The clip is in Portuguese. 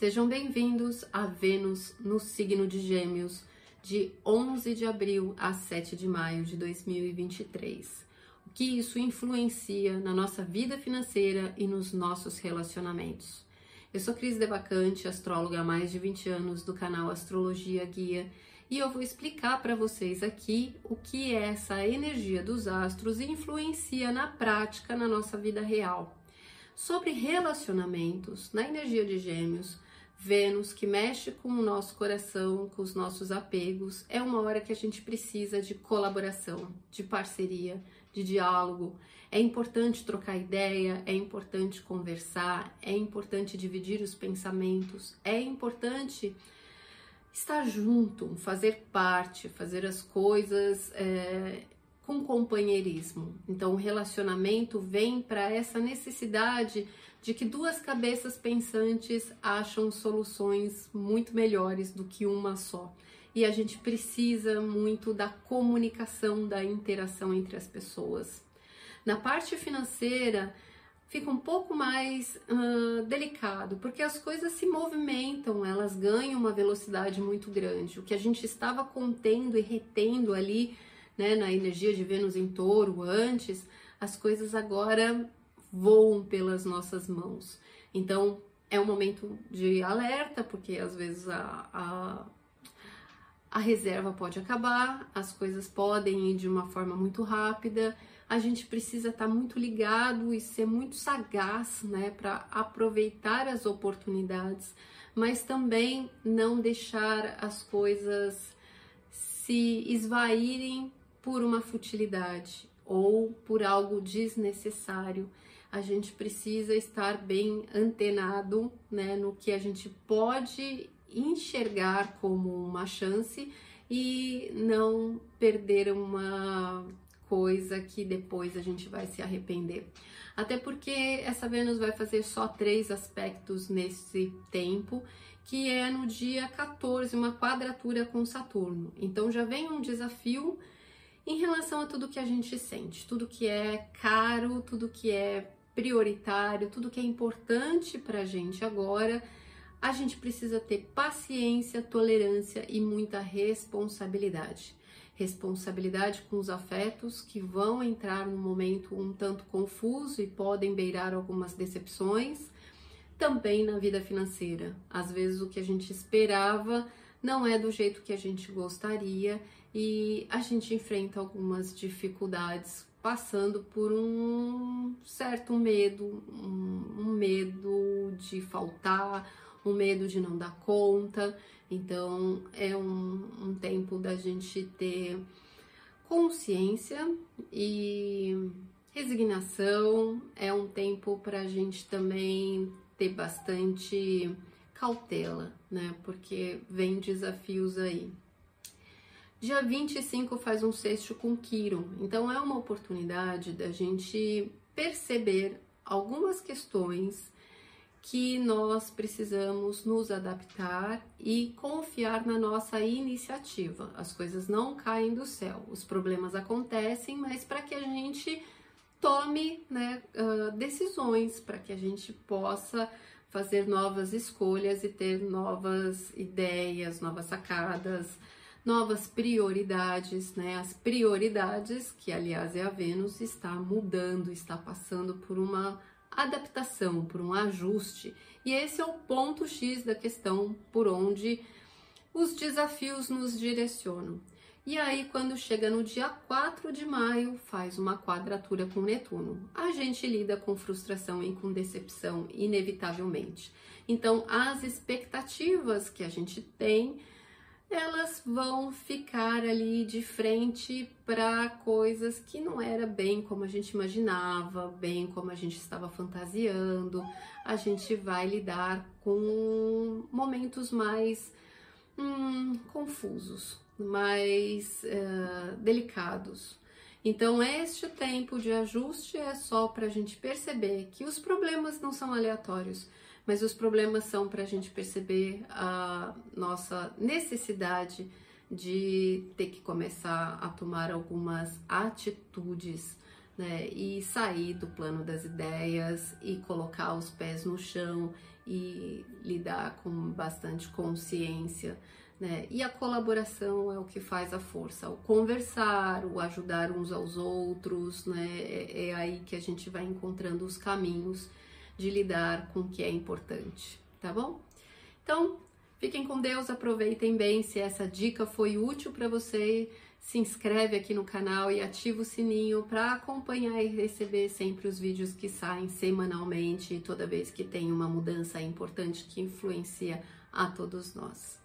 Sejam bem-vindos a Vênus no signo de Gêmeos, de 11 de abril a 7 de maio de 2023. O que isso influencia na nossa vida financeira e nos nossos relacionamentos. Eu sou Cris Devacante, astróloga há mais de 20 anos do canal Astrologia Guia, e eu vou explicar para vocês aqui o que é essa energia dos astros influencia na prática na nossa vida real. Sobre relacionamentos, na energia de Gêmeos, Vênus, que mexe com o nosso coração, com os nossos apegos, é uma hora que a gente precisa de colaboração, de parceria, de diálogo. É importante trocar ideia, é importante conversar, é importante dividir os pensamentos, é importante estar junto, fazer parte, fazer as coisas é, com companheirismo. Então, o relacionamento vem para essa necessidade de que duas cabeças pensantes acham soluções muito melhores do que uma só. E a gente precisa muito da comunicação, da interação entre as pessoas. Na parte financeira, fica um pouco mais uh, delicado, porque as coisas se movimentam, elas ganham uma velocidade muito grande. O que a gente estava contendo e retendo ali, né, na energia de Vênus em touro antes, as coisas agora voam pelas nossas mãos. Então é um momento de alerta, porque às vezes a, a, a reserva pode acabar, as coisas podem ir de uma forma muito rápida. A gente precisa estar muito ligado e ser muito sagaz, né, para aproveitar as oportunidades, mas também não deixar as coisas se esvaírem por uma futilidade ou por algo desnecessário a gente precisa estar bem antenado né, no que a gente pode enxergar como uma chance e não perder uma coisa que depois a gente vai se arrepender. Até porque essa Vênus vai fazer só três aspectos nesse tempo, que é no dia 14, uma quadratura com Saturno. Então já vem um desafio em relação a tudo que a gente sente, tudo que é caro, tudo que é prioritário, tudo que é importante para a gente agora, a gente precisa ter paciência, tolerância e muita responsabilidade. Responsabilidade com os afetos que vão entrar num momento um tanto confuso e podem beirar algumas decepções. Também na vida financeira. Às vezes o que a gente esperava não é do jeito que a gente gostaria e a gente enfrenta algumas dificuldades passando por um certo medo, um, um, medo de faltar, um medo de não dar conta. Então é um, um tempo da gente ter consciência e resignação, é um tempo para a gente também ter bastante cautela, né? Porque vem desafios aí. Dia 25 faz um sexto com Quiron, então é uma oportunidade da gente perceber algumas questões que nós precisamos nos adaptar e confiar na nossa iniciativa. As coisas não caem do céu, os problemas acontecem, mas para que a gente tome né, uh, decisões, para que a gente possa fazer novas escolhas e ter novas ideias, novas sacadas novas prioridades, né? As prioridades, que aliás é a Vênus, está mudando, está passando por uma adaptação, por um ajuste. E esse é o ponto X da questão por onde os desafios nos direcionam. E aí, quando chega no dia 4 de maio, faz uma quadratura com Netuno. A gente lida com frustração e com decepção, inevitavelmente. Então, as expectativas que a gente tem elas vão ficar ali de frente para coisas que não era bem como a gente imaginava, bem como a gente estava fantasiando. A gente vai lidar com momentos mais hum, confusos, mais uh, delicados. Então, este tempo de ajuste é só para a gente perceber que os problemas não são aleatórios mas os problemas são para a gente perceber a nossa necessidade de ter que começar a tomar algumas atitudes né, e sair do plano das ideias e colocar os pés no chão e lidar com bastante consciência. Né? E a colaboração é o que faz a força, o conversar, o ajudar uns aos outros, né? é, é aí que a gente vai encontrando os caminhos de lidar com o que é importante, tá bom? Então, fiquem com Deus, aproveitem bem. Se essa dica foi útil para você, se inscreve aqui no canal e ativa o sininho para acompanhar e receber sempre os vídeos que saem semanalmente, toda vez que tem uma mudança importante que influencia a todos nós.